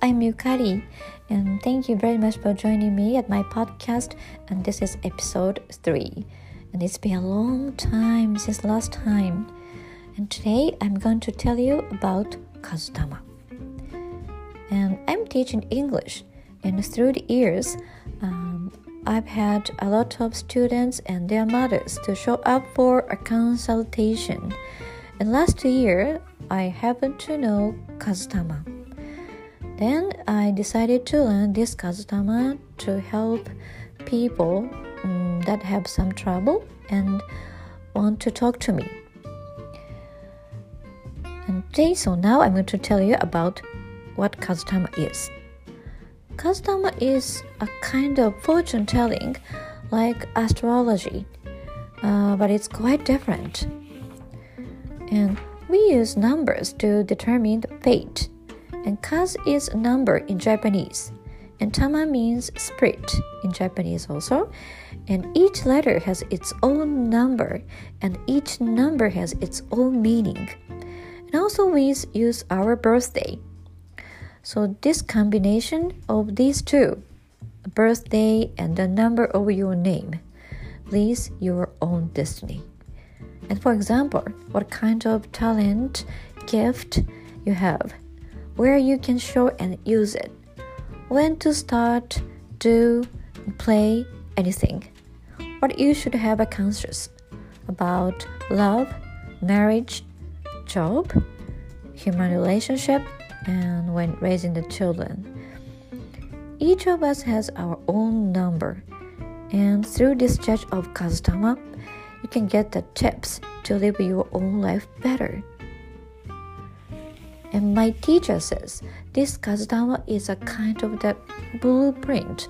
I'm Yukari, and thank you very much for joining me at my podcast. And this is episode 3. And it's been a long time since last time. And today I'm going to tell you about Kazutama. And I'm teaching English, and through the years, um, I've had a lot of students and their mothers to show up for a consultation. And last year, I happened to know Kazutama. Then I decided to learn this Kazutama to help people um, that have some trouble and want to talk to me. And today, so now I'm going to tell you about what Kazutama is. Kazutama is a kind of fortune telling like astrology, uh, but it's quite different. And we use numbers to determine the fate and Kazu is a number in Japanese, and Tama means spirit in Japanese also. And each letter has its own number, and each number has its own meaning. And also, we use our birthday. So, this combination of these two, birthday and the number of your name, leads your own destiny. And for example, what kind of talent, gift you have where you can show and use it, when to start, do, play anything. What you should have a conscious about love, marriage, job, human relationship, and when raising the children. Each of us has our own number, and through this judge of Kazutama, you can get the tips to live your own life better. And my teacher says this Kazutama is a kind of the blueprint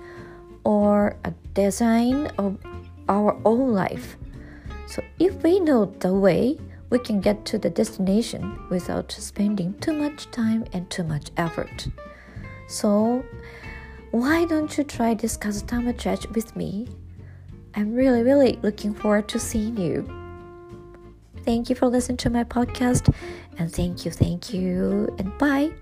or a design of our own life. So if we know the way, we can get to the destination without spending too much time and too much effort. So why don't you try this Kazutama judge with me? I'm really, really looking forward to seeing you. Thank you for listening to my podcast. And thank you, thank you, and bye.